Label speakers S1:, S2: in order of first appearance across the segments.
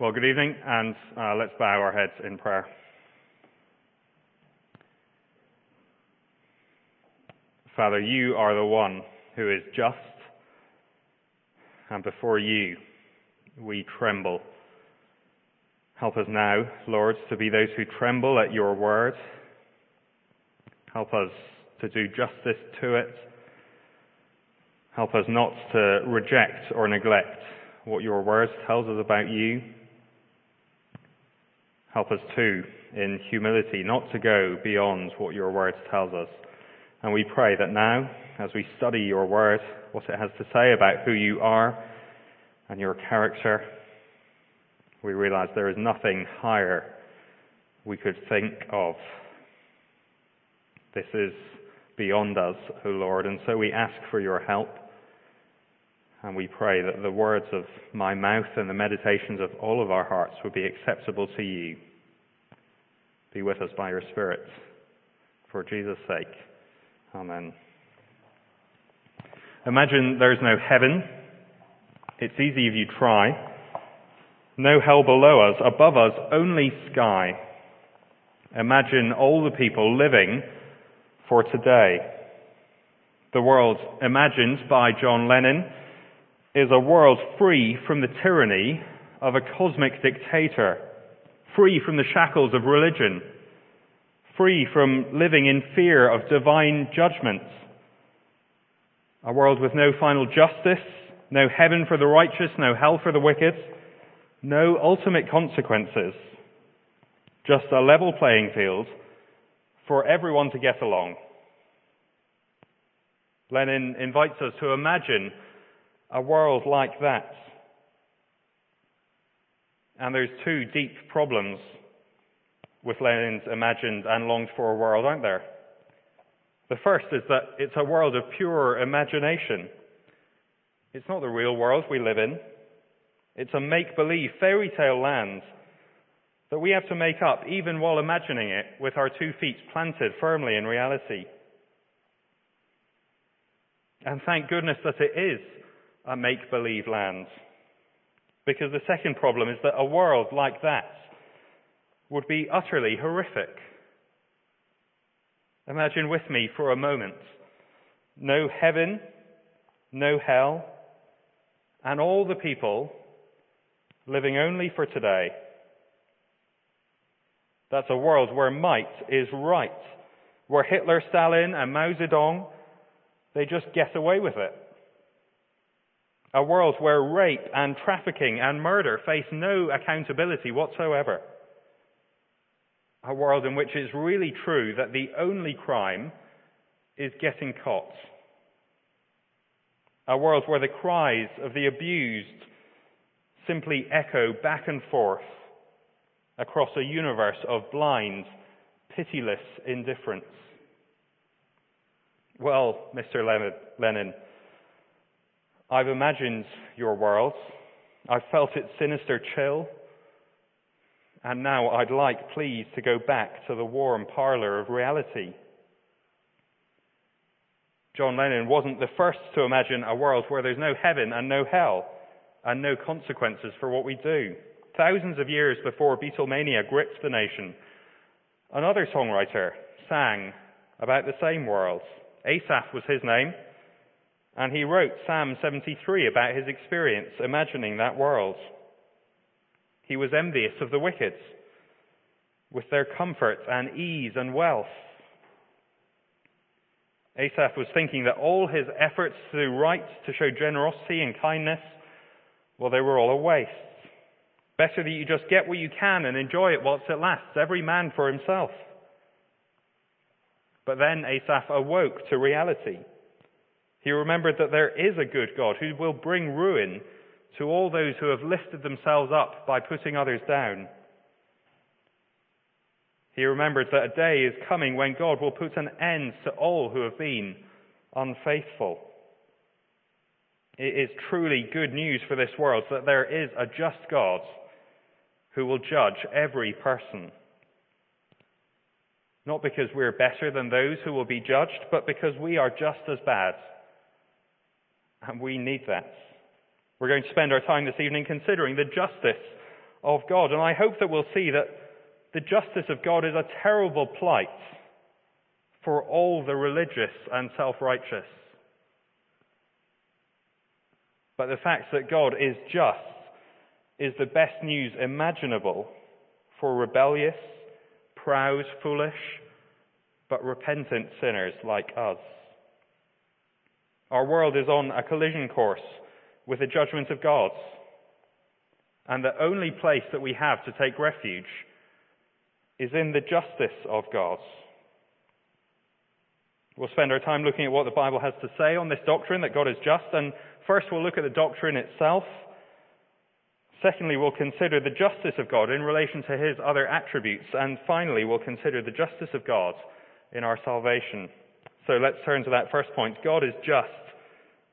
S1: Well, good evening, and uh, let's bow our heads in prayer. Father, you are the one who is just, and before you we tremble. Help us now, Lord, to be those who tremble at your word. Help us to do justice to it. Help us not to reject or neglect what your word tells us about you. Help us too, in humility, not to go beyond what your word tells us. And we pray that now, as we study your word, what it has to say about who you are and your character, we realize there is nothing higher we could think of. This is beyond us, O Lord, and so we ask for your help. And we pray that the words of my mouth and the meditations of all of our hearts would be acceptable to you. Be with us by your Spirit. For Jesus' sake. Amen. Imagine there's no heaven. It's easy if you try. No hell below us. Above us, only sky. Imagine all the people living for today. The world imagined by John Lennon is a world free from the tyranny of a cosmic dictator, free from the shackles of religion, free from living in fear of divine judgments, a world with no final justice, no heaven for the righteous, no hell for the wicked, no ultimate consequences, just a level playing field for everyone to get along. Lennon invites us to imagine a world like that. And there's two deep problems with Lennon's imagined and longed for world, aren't there? The first is that it's a world of pure imagination. It's not the real world we live in. It's a make-believe fairy tale land that we have to make up even while imagining it with our two feet planted firmly in reality. And thank goodness that it is a make believe land. Because the second problem is that a world like that would be utterly horrific. Imagine with me for a moment no heaven, no hell, and all the people living only for today. That's a world where might is right, where Hitler, Stalin, and Mao Zedong, they just get away with it. A world where rape and trafficking and murder face no accountability whatsoever. A world in which it's really true that the only crime is getting caught. A world where the cries of the abused simply echo back and forth across a universe of blind, pitiless indifference. Well, Mr. Lennon, I've imagined your world. I've felt its sinister chill. And now I'd like, please, to go back to the warm parlor of reality. John Lennon wasn't the first to imagine a world where there's no heaven and no hell and no consequences for what we do. Thousands of years before Beatlemania gripped the nation, another songwriter sang about the same world. Asaph was his name. And he wrote Psalm 73 about his experience imagining that world. He was envious of the wicked with their comfort and ease and wealth. Asaph was thinking that all his efforts to do right, to show generosity and kindness, well, they were all a waste. Better that you just get what you can and enjoy it whilst it lasts, every man for himself. But then Asaph awoke to reality. He remembered that there is a good God who will bring ruin to all those who have lifted themselves up by putting others down. He remembered that a day is coming when God will put an end to all who have been unfaithful. It is truly good news for this world that there is a just God who will judge every person. Not because we're better than those who will be judged, but because we are just as bad. And we need that. We're going to spend our time this evening considering the justice of God. And I hope that we'll see that the justice of God is a terrible plight for all the religious and self-righteous. But the fact that God is just is the best news imaginable for rebellious, proud, foolish, but repentant sinners like us. Our world is on a collision course with the judgment of God. And the only place that we have to take refuge is in the justice of God. We'll spend our time looking at what the Bible has to say on this doctrine that God is just, and first we'll look at the doctrine itself. Secondly, we'll consider the justice of God in relation to his other attributes, and finally, we'll consider the justice of God in our salvation. So let's turn to that first point. God is just,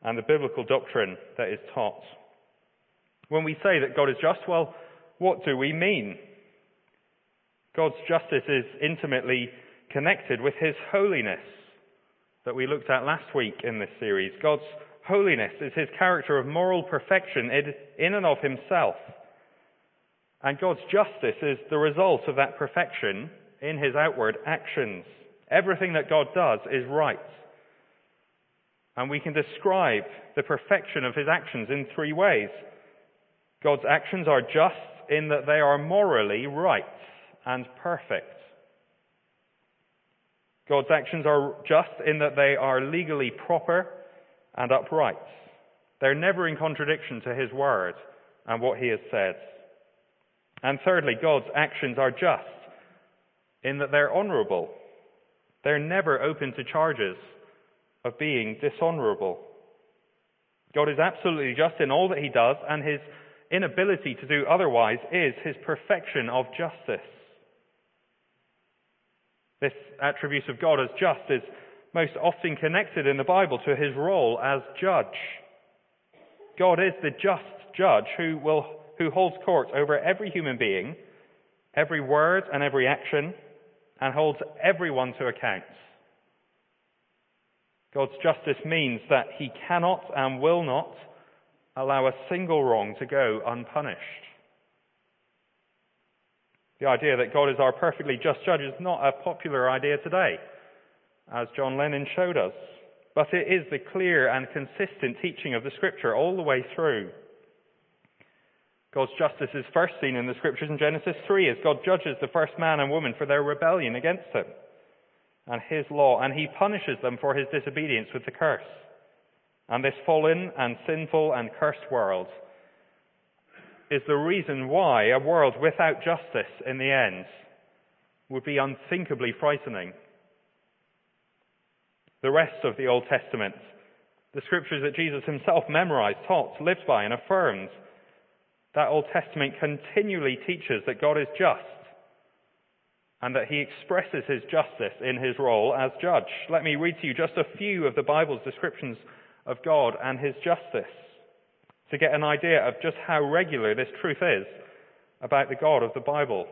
S1: and the biblical doctrine that is taught. When we say that God is just, well, what do we mean? God's justice is intimately connected with his holiness that we looked at last week in this series. God's holiness is his character of moral perfection in and of himself. And God's justice is the result of that perfection in his outward actions. Everything that God does is right. And we can describe the perfection of his actions in three ways. God's actions are just in that they are morally right and perfect. God's actions are just in that they are legally proper and upright. They're never in contradiction to His word and what He has said. And thirdly, God's actions are just in that they're honourable. They're never open to charges of being dishonourable. God is absolutely just in all that He does, and His inability to do otherwise is His perfection of justice. This attribute of God as just is most often connected in the Bible to his role as judge. God is the just judge who will, who holds court over every human being, every word and every action, and holds everyone to account. God's justice means that he cannot and will not allow a single wrong to go unpunished. The idea that God is our perfectly just judge is not a popular idea today, as John Lennon showed us, but it is the clear and consistent teaching of the scripture all the way through. God's justice is first seen in the scriptures in Genesis 3 as God judges the first man and woman for their rebellion against him and his law, and he punishes them for his disobedience with the curse. And this fallen and sinful and cursed world is the reason why a world without justice in the end would be unthinkably frightening. The rest of the Old Testament, the scriptures that Jesus himself memorized, taught, lived by, and affirmed, that Old Testament continually teaches that God is just and that he expresses his justice in his role as judge. Let me read to you just a few of the Bible's descriptions of God and his justice to get an idea of just how regular this truth is about the God of the Bible.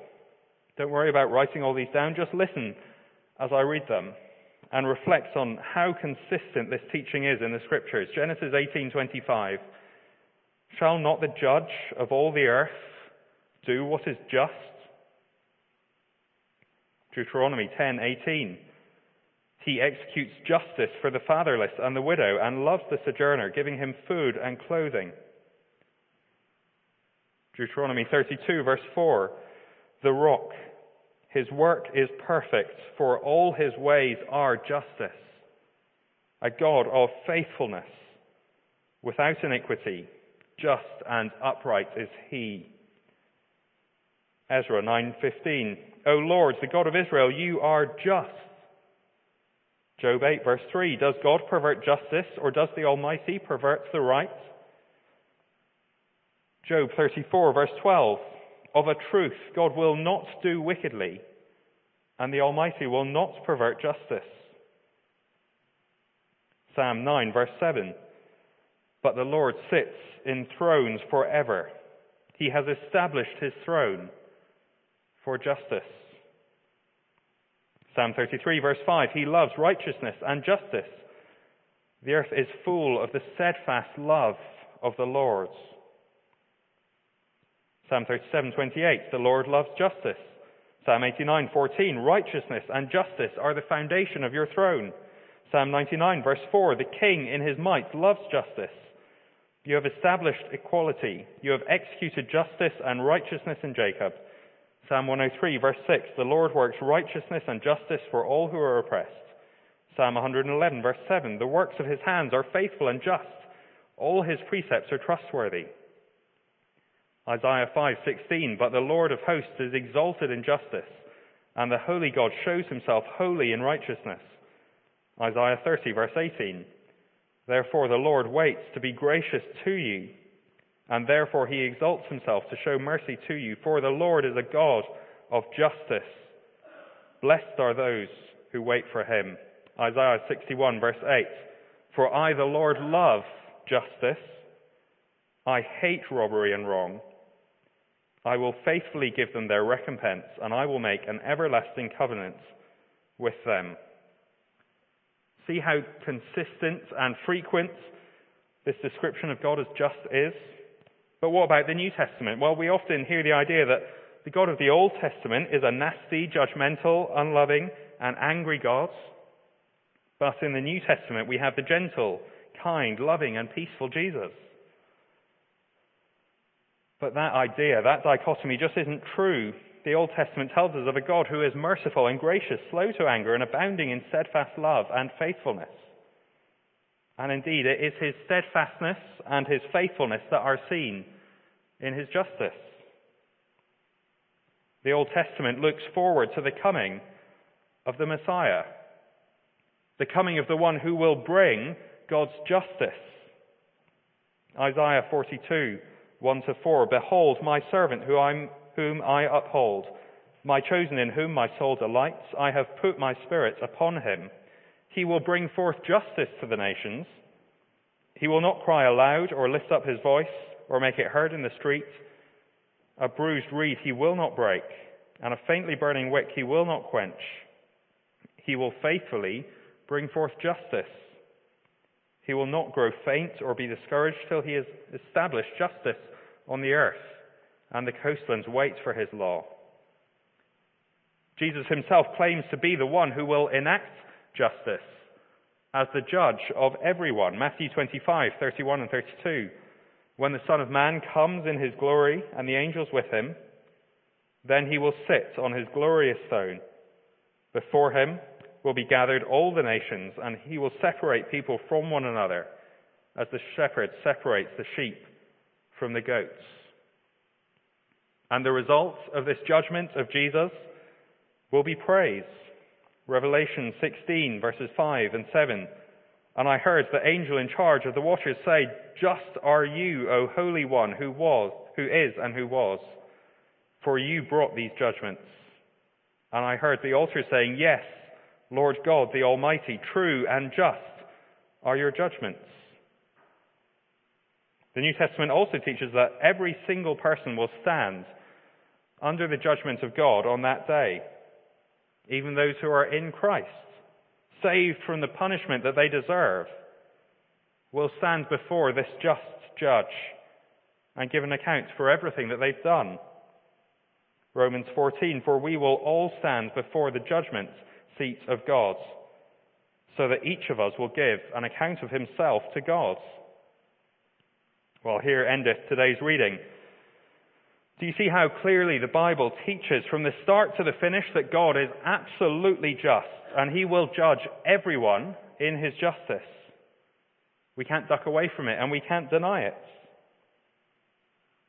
S1: Don't worry about writing all these down, just listen as I read them and reflect on how consistent this teaching is in the scriptures. Genesis 18:25 Shall not the judge of all the earth do what is just? Deuteronomy 10:18 he executes justice for the fatherless and the widow and loves the sojourner, giving him food and clothing. Deuteronomy 32 verse 4. The rock. His work is perfect, for all his ways are justice. A God of faithfulness, without iniquity, just and upright is he. Ezra 9:15 O Lord, the God of Israel, you are just. Job 8 verse 3 Does God pervert justice or does the Almighty pervert the right? Job 34 verse 12. Of a truth, God will not do wickedly, and the Almighty will not pervert justice. Psalm 9 verse 7. But the Lord sits in thrones forever. He has established his throne for justice. Psalm 33 verse 5. He loves righteousness and justice. The earth is full of the steadfast love of the Lord. Psalm 37:28, the Lord loves justice. Psalm 89:14, righteousness and justice are the foundation of your throne. Psalm 99 verse 4, the king in his might loves justice. You have established equality. You have executed justice and righteousness in Jacob. Psalm 103 verse 6, the Lord works righteousness and justice for all who are oppressed. Psalm 111 verse 7, the works of his hands are faithful and just. All his precepts are trustworthy. Isaiah 5:16, but the Lord of hosts is exalted in justice, and the holy God shows himself holy in righteousness. Isaiah 30 verse 18, therefore the Lord waits to be gracious to you, and therefore he exalts himself to show mercy to you, for the Lord is a God of justice. Blessed are those who wait for him. Isaiah 61 verse 8, for I the Lord love justice. I hate robbery and wrong. I will faithfully give them their recompense, and I will make an everlasting covenant with them. See how consistent and frequent this description of God as just is? But what about the New Testament? Well, we often hear the idea that the God of the Old Testament is a nasty, judgmental, unloving, and angry God. But in the New Testament, we have the gentle, kind, loving, and peaceful Jesus. But that idea, that dichotomy just isn't true. The Old Testament tells us of a God who is merciful and gracious, slow to anger, and abounding in steadfast love and faithfulness. And indeed, it is his steadfastness and his faithfulness that are seen in his justice. The Old Testament looks forward to the coming of the Messiah, the coming of the one who will bring God's justice. Isaiah 42 1 to 4. Behold, my servant who I'm, whom I uphold, my chosen in whom my soul delights. I have put my spirit upon him. He will bring forth justice to the nations. He will not cry aloud or lift up his voice or make it heard in the street. A bruised reed he will not break, and a faintly burning wick he will not quench. He will faithfully bring forth justice. He will not grow faint or be discouraged till he has established justice on the earth, and the coastlands wait for his law. Jesus himself claims to be the one who will enact justice as the judge of everyone. Matthew 25, 31 and 32. When the Son of Man comes in his glory and the angels with him, then he will sit on his glorious throne. Before him will be gathered all the nations, and he will separate people from one another, as the shepherd separates the sheep from the goats. And the results of this judgment of Jesus will be praise. Revelation 16, verses 5 and 7. And I heard the angel in charge of the watchers say, Just are you, O Holy One, who was, who is, and who was, for you brought these judgments. And I heard the altar saying, Yes, Lord God, the Almighty, true and just are your judgments. The New Testament also teaches that every single person will stand under the judgment of God on that day, even those who are in Christ, saved from the punishment that they deserve, will stand before this just judge and give an account for everything that they've done. Romans 14, for we will all stand before the judgment seat of God, so that each of us will give an account of himself to God. Well, here endeth today's reading. Do you see how clearly the Bible teaches from the start to the finish that God is absolutely just and he will judge everyone in his justice? We can't duck away from it and we can't deny it.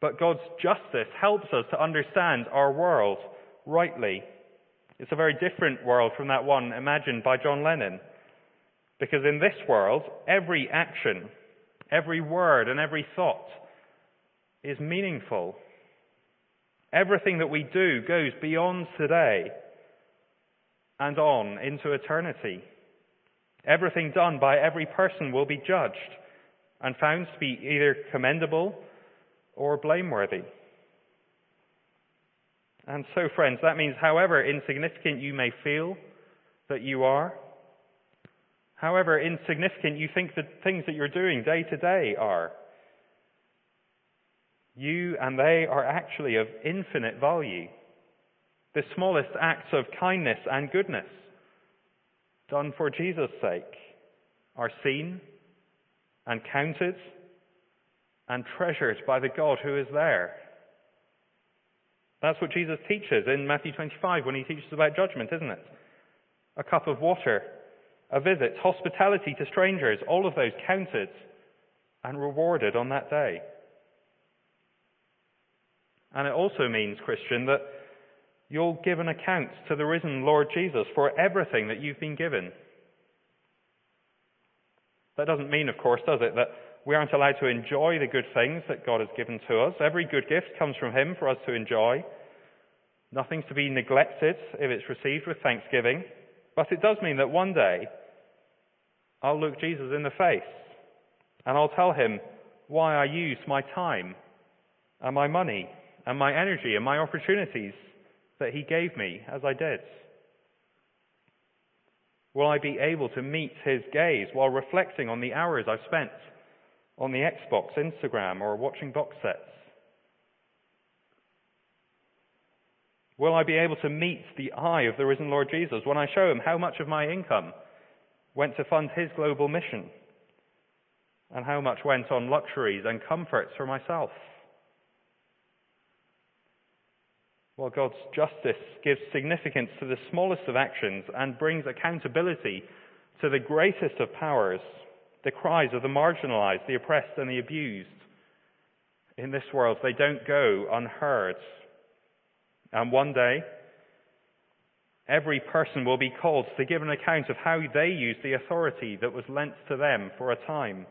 S1: But God's justice helps us to understand our world rightly. It's a very different world from that one imagined by John Lennon. Because in this world, every action Every word and every thought is meaningful. Everything that we do goes beyond today and on into eternity. Everything done by every person will be judged and found to be either commendable or blameworthy. And so, friends, that means however insignificant you may feel that you are, however insignificant you think the things that you're doing day to day are. You and they are actually of infinite value. The smallest acts of kindness and goodness done for Jesus' sake are seen and counted and treasured by the God who is there. That's what Jesus teaches in Matthew 25 when he teaches about judgment, isn't it? A cup of water, a visit, hospitality to strangers, all of those counted and rewarded on that day. And it also means, Christian, that you'll give an account to the risen Lord Jesus for everything that you've been given. That doesn't mean, of course, does it, that we aren't allowed to enjoy the good things that God has given to us. Every good gift comes from Him for us to enjoy. Nothing's to be neglected if it's received with thanksgiving. But it does mean that one day I'll look Jesus in the face and I'll tell him why I used my time and my money and my energy and my opportunities that he gave me as I did. Will I be able to meet his gaze while reflecting on the hours I've spent on the Xbox, Instagram, or watching box sets? Will I be able to meet the eye of the risen Lord Jesus when I show him how much of my income went to fund his global mission and how much went on luxuries and comforts for myself? Well, God's justice gives significance to the smallest of actions and brings accountability to the greatest of powers, the cries of the marginalized, the oppressed, and the abused. In this world, they don't go unheard. And one day, every person will be called to give an account of how they used the authority that was lent to them for a time.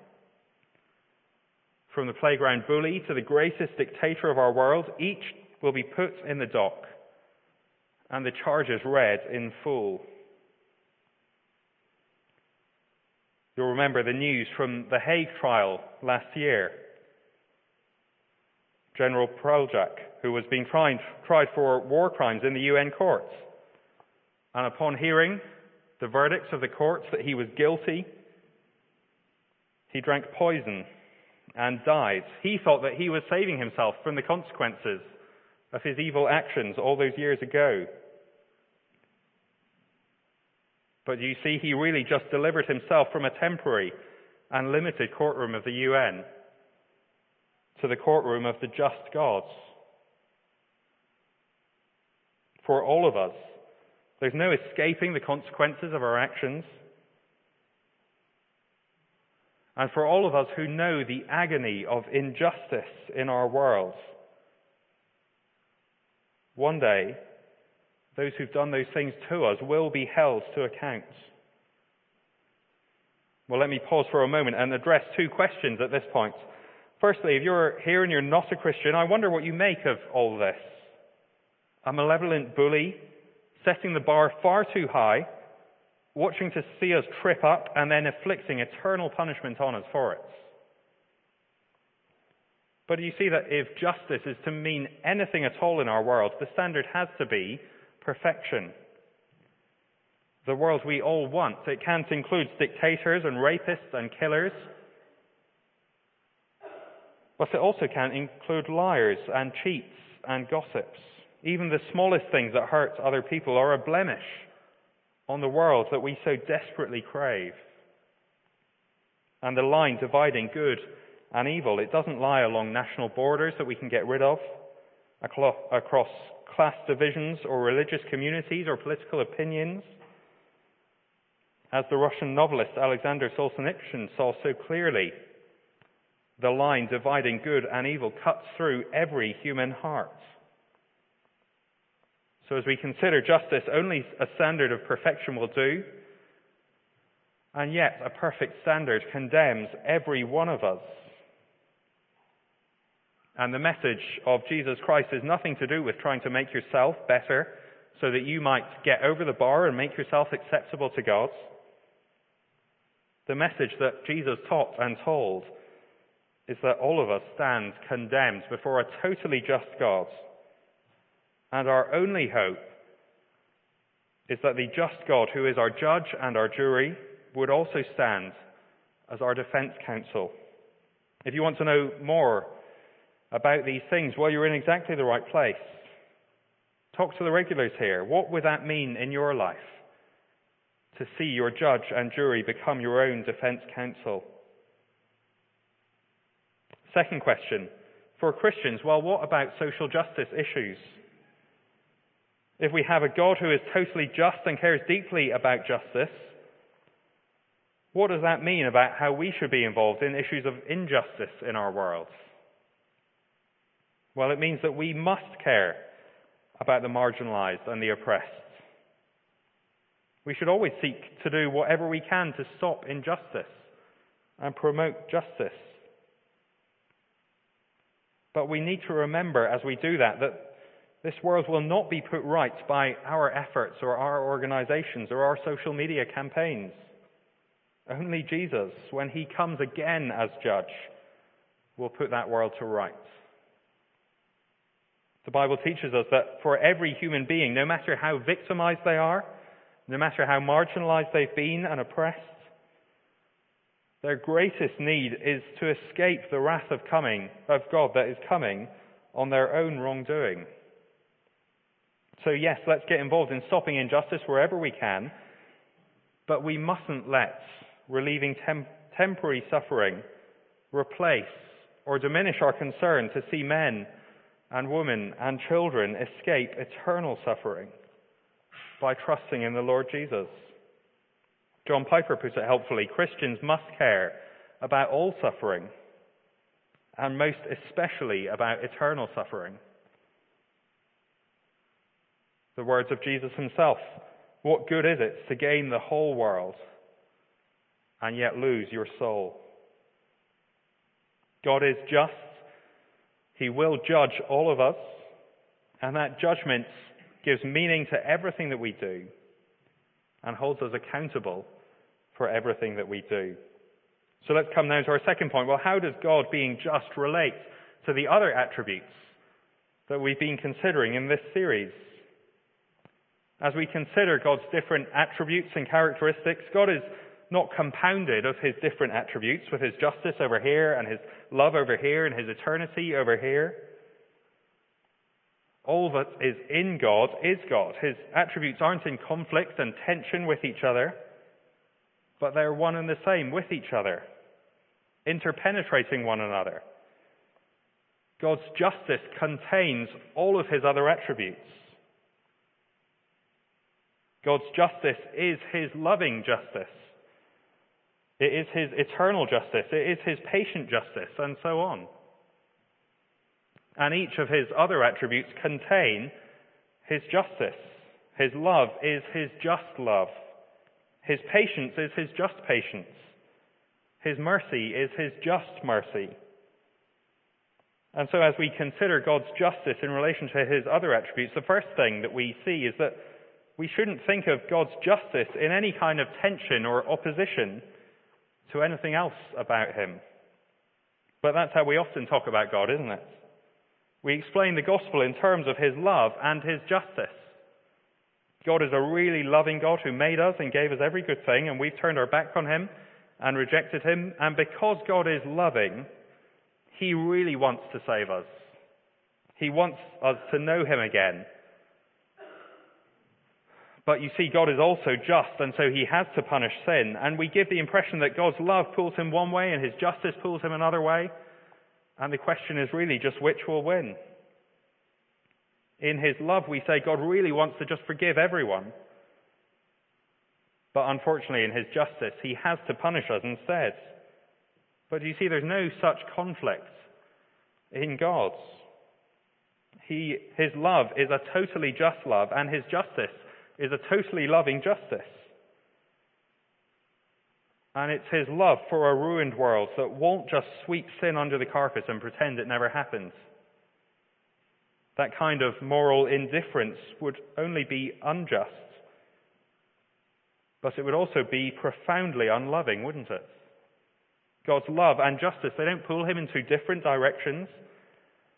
S1: From the playground bully to the greatest dictator of our world, each will be put in the dock and the charges read in full. You'll remember the news from the Hague trial last year. General Praljak, who was being tried, tried for war crimes in the UN courts. And upon hearing the verdicts of the courts that he was guilty, he drank poison and died. He thought that he was saving himself from the consequences of his evil actions all those years ago. But you see, he really just delivered himself from a temporary and limited courtroom of the UN to the courtroom of the just gods. For all of us, there's no escaping the consequences of our actions. And for all of us who know the agony of injustice in our world, one day, those who've done those things to us will be held to account. Well, let me pause for a moment and address two questions at this point. Firstly, if you're here and you're not a Christian, I wonder what you make of all this. A malevolent bully setting the bar far too high, watching to see us trip up and then inflicting eternal punishment on us for it. But you see that if justice is to mean anything at all in our world, the standard has to be perfection. The world we all want. It can't include dictators and rapists and killers. But it also can't include liars and cheats and gossips. Even the smallest things that hurt other people are a blemish on the world that we so desperately crave. And the line dividing good and evil. It doesn't lie along national borders that we can get rid of, across class divisions or religious communities or political opinions. As the Russian novelist Alexander Solzhenitsyn saw so clearly, the line dividing good and evil cuts through every human heart. So as we consider justice, only a standard of perfection will do. And yet, a perfect standard condemns every one of us and the message of Jesus Christ is nothing to do with trying to make yourself better so that you might get over the bar and make yourself acceptable to God. The message that Jesus taught and told is that all of us stand condemned before a totally just God. And our only hope is that the just God, who is our judge and our jury, would also stand as our defense counsel. If you want to know more about these things, well, you're in exactly the right place. Talk to the regulars here. What would that mean in your life? To see your judge and jury become your own defense counsel. Second question. For Christians, well, what about social justice issues? If we have a God who is totally just and cares deeply about justice, what does that mean about how we should be involved in issues of injustice in our world? Well, it means that we must care about the marginalized and the oppressed. We should always seek to do whatever we can to stop injustice and promote justice. But we need to remember as we do that that this world will not be put right by our efforts or our organizations or our social media campaigns. Only Jesus, when he comes again as judge, will put that world to rights. The Bible teaches us that for every human being, no matter how victimized they are, no matter how marginalized they've been and oppressed, their greatest need is to escape the wrath of coming of God that is coming on their own wrongdoing. So yes, let's get involved in stopping injustice wherever we can, but we mustn't let relieving tem- temporary suffering replace or diminish our concern to see men and women and children escape eternal suffering by trusting in the Lord Jesus. John Piper puts it helpfully Christians must care about all suffering, and most especially about eternal suffering. The words of Jesus himself What good is it to gain the whole world and yet lose your soul? God is just he will judge all of us, and that judgment gives meaning to everything that we do and holds us accountable for everything that we do. So let's come now to our second point. Well, how does God being just relate to the other attributes that we've been considering in this series? As we consider God's different attributes and characteristics, God is not compounded of his different attributes with his justice over here and his love over here and his eternity over here. All that is in God is God. His attributes aren't in conflict and tension with each other, but they're one and the same with each other, interpenetrating one another. God's justice contains all of his other attributes. God's justice is his loving justice. It is his eternal justice. It is his patient justice, and so on. And each of his other attributes contain his justice. His love is his just love. His patience is his just patience. His mercy is his just mercy. And so as we consider God's justice in relation to his other attributes, the first thing that we see is that we shouldn't think of God's justice in any kind of tension or opposition to anything else about him. But that's how we often talk about God, isn't it? We explain the gospel in terms of his love and his justice. God is a really loving God who made us and gave us every good thing, and we've turned our back on him and rejected him. And because God is loving, he really wants to save us. He wants us to know him again but you see, God is also just, and so he has to punish sin. And we give the impression that God's love pulls him one way and his justice pulls him another way. And the question is really just which will win. In his love, we say God really wants to just forgive everyone. But unfortunately, in his justice, he has to punish us instead. But you see, there's no such conflict in God's. He, his love is a totally just love, and his justice is a totally loving justice. And it's his love for a ruined world that won't just sweep sin under the carpet and pretend it never happened. That kind of moral indifference would only be unjust. But it would also be profoundly unloving, wouldn't it? God's love and justice, they don't pull him in two different directions.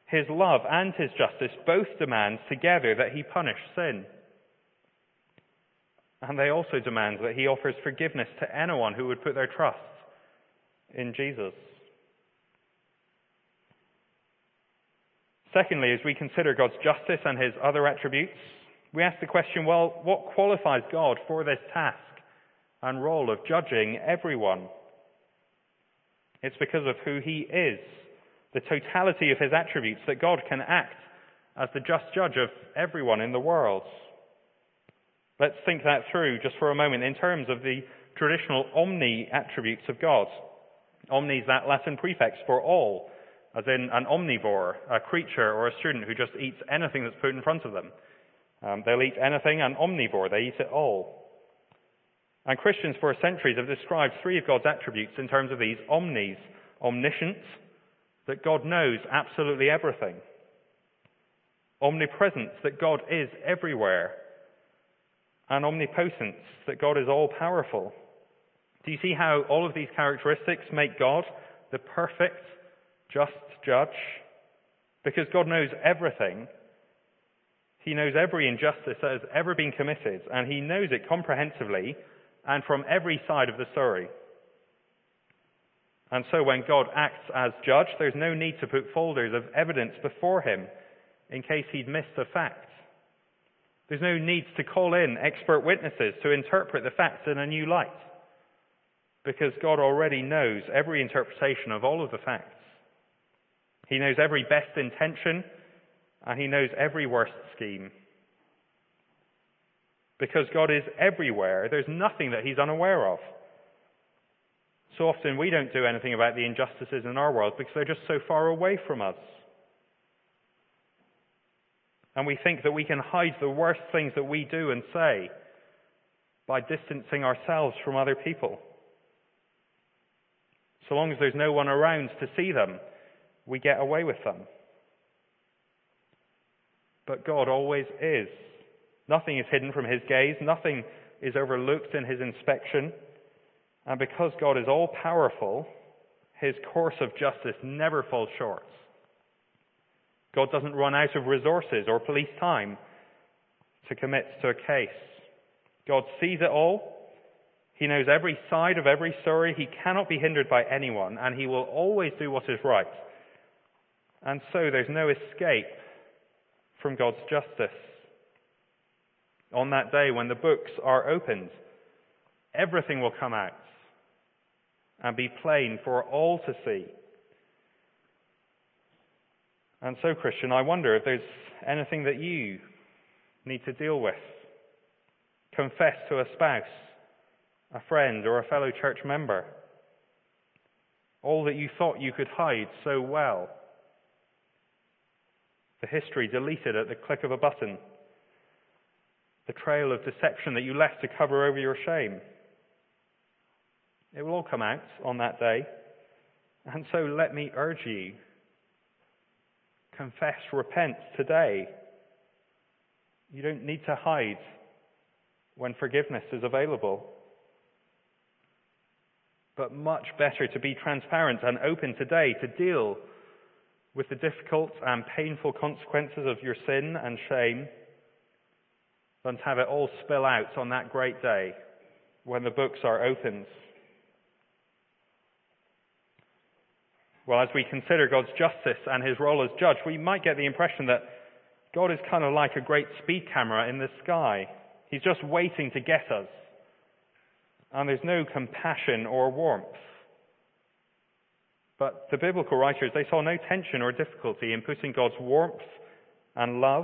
S1: His love and his justice both demand together that he punish sin. And they also demand that he offers forgiveness to anyone who would put their trust in Jesus. Secondly, as we consider God's justice and his other attributes, we ask the question, well, what qualifies God for this task and role of judging everyone? It's because of who he is, the totality of his attributes, that God can act as the just judge of everyone in the world. Let's think that through just for a moment in terms of the traditional omni attributes of God. Omni is that Latin prefix for all, as in an omnivore, a creature or a student who just eats anything that's put in front of them. Um, they'll eat anything, an omnivore, they eat it all. And Christians for centuries have described three of God's attributes in terms of these omnis omniscience, that God knows absolutely everything, omnipresence, that God is everywhere, and omnipotence, that God is all powerful. Do you see how all of these characteristics make God the perfect, just judge? Because God knows everything. He knows every injustice that has ever been committed, and He knows it comprehensively and from every side of the story. And so when God acts as judge, there's no need to put folders of evidence before Him in case He'd missed a fact. There's no need to call in expert witnesses to interpret the facts in a new light because God already knows every interpretation of all of the facts. He knows every best intention and he knows every worst scheme. Because God is everywhere, there's nothing that he's unaware of. So often we don't do anything about the injustices in our world because they're just so far away from us. And we think that we can hide the worst things that we do and say by distancing ourselves from other people. So long as there's no one around to see them, we get away with them. But God always is. Nothing is hidden from his gaze, nothing is overlooked in his inspection. And because God is all powerful, his course of justice never falls short. God doesn't run out of resources or police time to commit to a case. God sees it all. He knows every side of every story. He cannot be hindered by anyone, and he will always do what is right. And so there's no escape from God's justice. On that day when the books are opened, everything will come out and be plain for all to see. And so, Christian, I wonder if there's anything that you need to deal with. Confess to a spouse, a friend, or a fellow church member. All that you thought you could hide so well. The history deleted at the click of a button. The trail of deception that you left to cover over your shame. It will all come out on that day. And so let me urge you confess, repent today. You don't need to hide when forgiveness is available. But much better to be transparent and open today to deal with the difficult and painful consequences of your sin and shame than to have it all spill out on that great day when the books are opened. Well, as we consider God's justice and his role as judge, we might get the impression that God is kind of like a great speed camera in the sky. He's just waiting to get us. And there's no compassion or warmth. But the biblical writers, they saw no tension or difficulty in putting God's warmth and love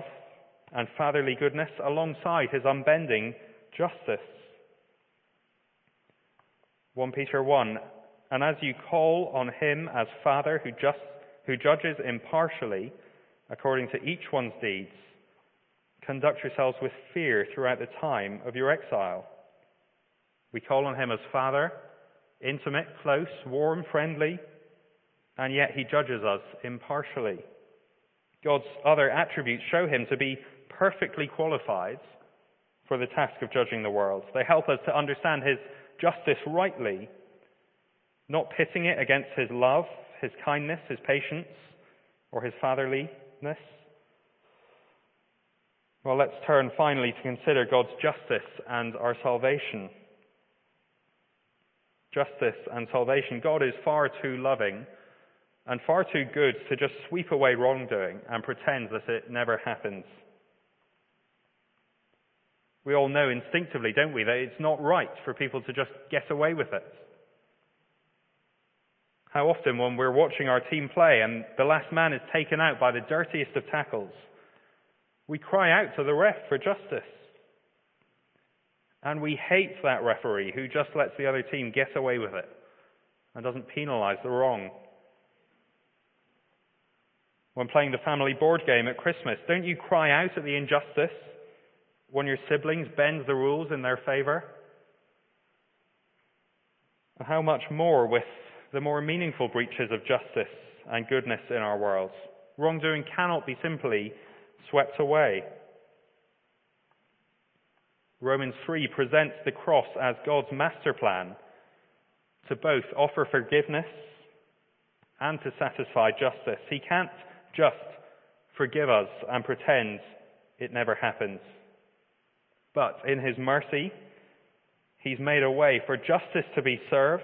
S1: and fatherly goodness alongside his unbending justice. 1 Peter 1 and as you call on him as Father who, just, who judges impartially according to each one's deeds, conduct yourselves with fear throughout the time of your exile. We call on him as Father, intimate, close, warm, friendly, and yet he judges us impartially. God's other attributes show him to be perfectly qualified for the task of judging the world. They help us to understand his justice rightly not pitting it against his love, his kindness, his patience, or his fatherliness. Well, let's turn finally to consider God's justice and our salvation. Justice and salvation. God is far too loving and far too good to just sweep away wrongdoing and pretend that it never happens. We all know instinctively, don't we, that it's not right for people to just get away with it. How often, when we're watching our team play and the last man is taken out by the dirtiest of tackles, we cry out to the ref for justice. And we hate that referee who just lets the other team get away with it and doesn't penalize the wrong. When playing the family board game at Christmas, don't you cry out at the injustice when your siblings bend the rules in their favor? How much more with the more meaningful breaches of justice and goodness in our world? Wrongdoing cannot be simply swept away. Romans 3 presents the cross as God's master plan to both offer forgiveness and to satisfy justice. He can't just forgive us and pretend it never happens. But in His mercy, He's made a way for justice to be served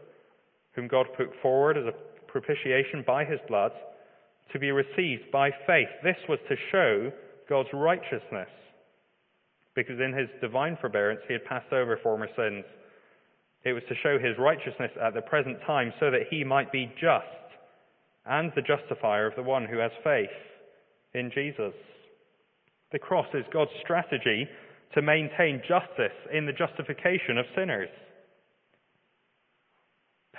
S1: whom God put forward as a propitiation by his blood to be received by faith. This was to show God's righteousness because in his divine forbearance he had passed over former sins. It was to show his righteousness at the present time so that he might be just and the justifier of the one who has faith in Jesus. The cross is God's strategy to maintain justice in the justification of sinners.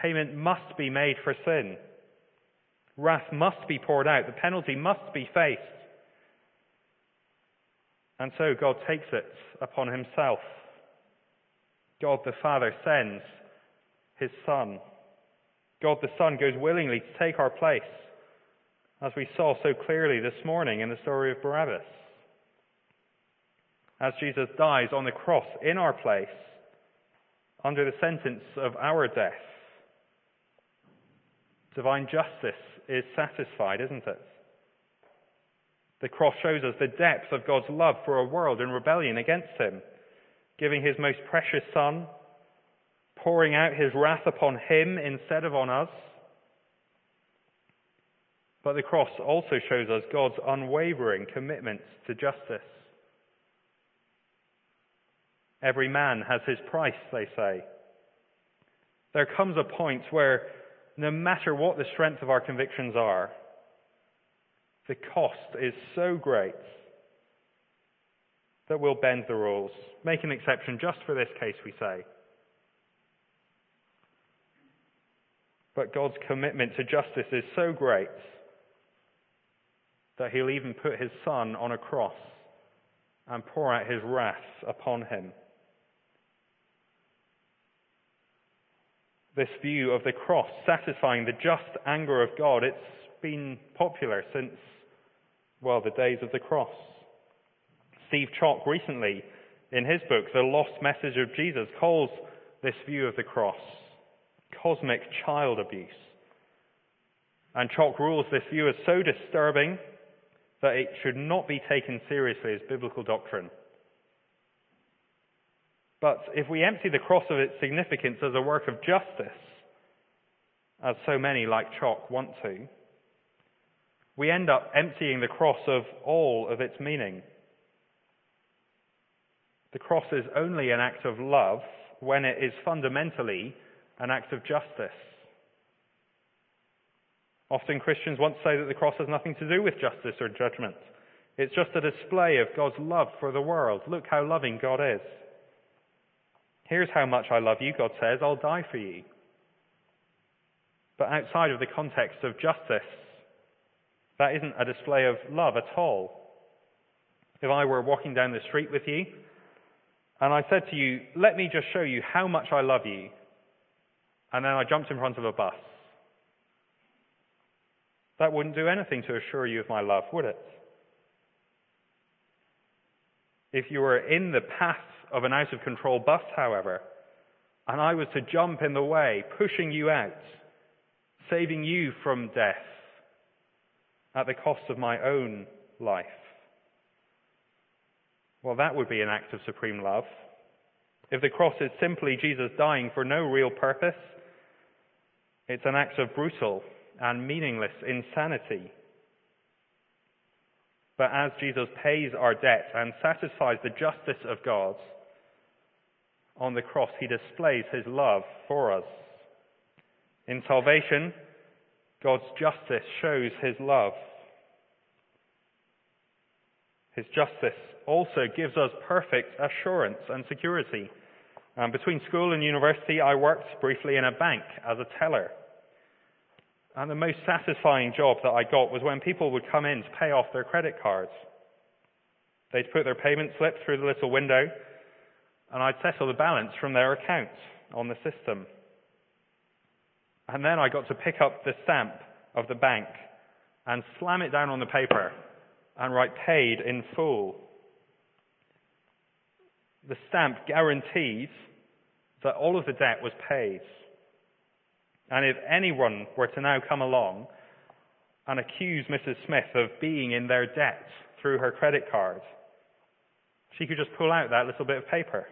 S1: Payment must be made for sin. Wrath must be poured out. The penalty must be faced. And so God takes it upon himself. God the Father sends his Son. God the Son goes willingly to take our place, as we saw so clearly this morning in the story of Barabbas. As Jesus dies on the cross in our place, under the sentence of our death, divine justice is satisfied, isn't it? The cross shows us the depth of God's love for a world in rebellion against him, giving his most precious Son, pouring out his wrath upon him instead of on us. But the cross also shows us God's unwavering commitment to justice. Every man has his price, they say. There comes a point where no matter what the strength of our convictions are, the cost is so great that we'll bend the rules, make an exception just for this case, we say. But God's commitment to justice is so great that he'll even put his son on a cross and pour out his wrath upon him. This view of the cross satisfying the just anger of God, it's been popular since well, the days of the cross. Steve Chalke recently, in his book, The Lost Message of Jesus, calls this view of the cross cosmic child abuse. And Chalke rules this view as so disturbing that it should not be taken seriously as biblical doctrine. But if we empty the cross of its significance as a work of justice, as so many like Chalke want to, we end up emptying the cross of all of its meaning. The cross is only an act of love when it is fundamentally an act of justice. Often Christians want to say that the cross has nothing to do with justice or judgment. It's just a display of God's love for the world. Look how loving God is. Here's how much I love you, God says, I'll die for you. But outside of the context of justice, that isn't a display of love at all. If I were walking down the street with you and I said to you, let me just show you how much I love you, and then I jumped in front of a bus, That wouldn't do anything to assure you of my love, would it? If you were in the path of an out of control bus, however, and I was to jump in the way, pushing you out, saving you from death at the cost of my own life, well, that would be an act of supreme love. If the cross is simply Jesus dying for no real purpose, it's an act of brutal and meaningless insanity. But as Jesus pays our debt and satisfies the justice of God, on the cross he displays his love for us. In salvation, God's justice shows his love. His justice also gives us perfect assurance and security. Um, between school and university, I worked briefly in a bank as a teller. And the most satisfying job that I got was when people would come in to pay off their credit cards. They'd put their payment slip through the little window, and I'd settle the balance from their account on the system. And then I got to pick up the stamp of the bank and slam it down on the paper and write paid in full. The stamp guarantees that all of the debt was paid. And if anyone were to now come along and accuse Mrs. Smith of being in their debt through her credit card, she could just pull out that little bit of paper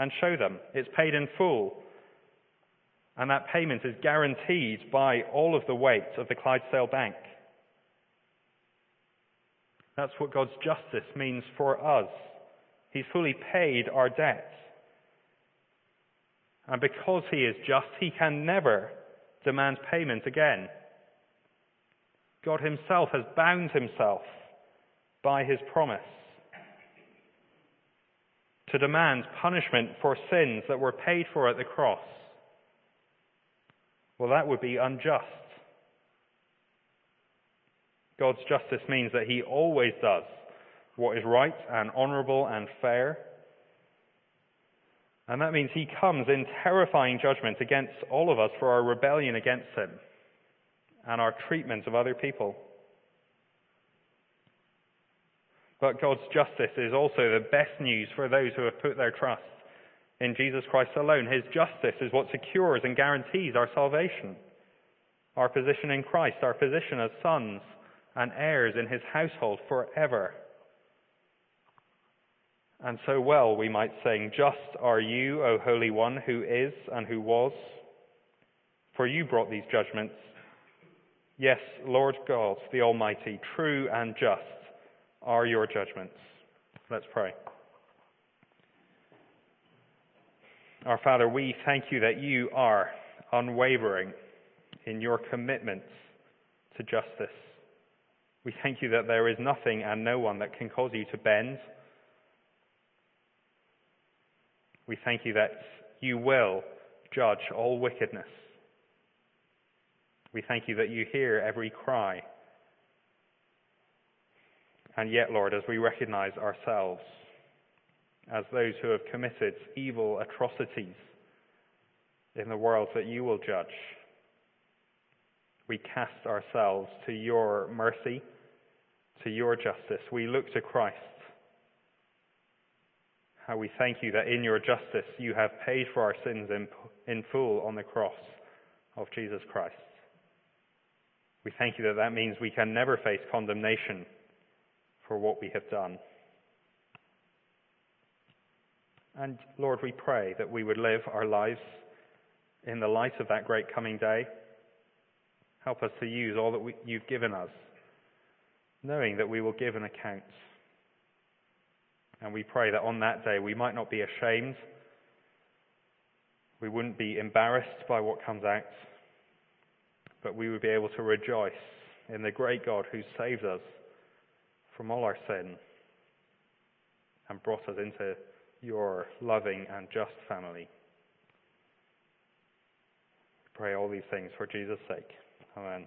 S1: and show them it's paid in full. And that payment is guaranteed by all of the weight of the Clydesdale Bank. That's what God's justice means for us. He's fully paid our debt. And because he is just, he can never demand payment again. God himself has bound himself by his promise to demand punishment for sins that were paid for at the cross. Well, that would be unjust. God's justice means that he always does what is right and honorable and fair. And that means he comes in terrifying judgment against all of us for our rebellion against him and our treatment of other people. But God's justice is also the best news for those who have put their trust in Jesus Christ alone. His justice is what secures and guarantees our salvation, our position in Christ, our position as sons and heirs in his household forever. And so well we might sing, Just are you, O Holy One, who is and who was. For you brought these judgments. Yes, Lord God, the Almighty, true and just are your judgments. Let's pray. Our Father, we thank you that you are unwavering in your commitment to justice. We thank you that there is nothing and no one that can cause you to bend. We thank you that you will judge all wickedness. We thank you that you hear every cry and yet, Lord, as we recognize ourselves as those who have committed evil atrocities in the world that you will judge, we cast ourselves to your mercy, to your justice. We look to Christ. How we thank you that in your justice you have paid for our sins in, in full on the cross of Jesus Christ. We thank you that that means we can never face condemnation for what we have done. And Lord, we pray that we would live our lives in the light of that great coming day. Help us to use all that we, you've given us, knowing that we will give an account. And we pray that on that day we might not be ashamed, we wouldn't be embarrassed by what comes out, but we would be able to rejoice in the great God who saves us from all our sin and brought us into your loving and just family. We pray all these things for Jesus' sake. Amen.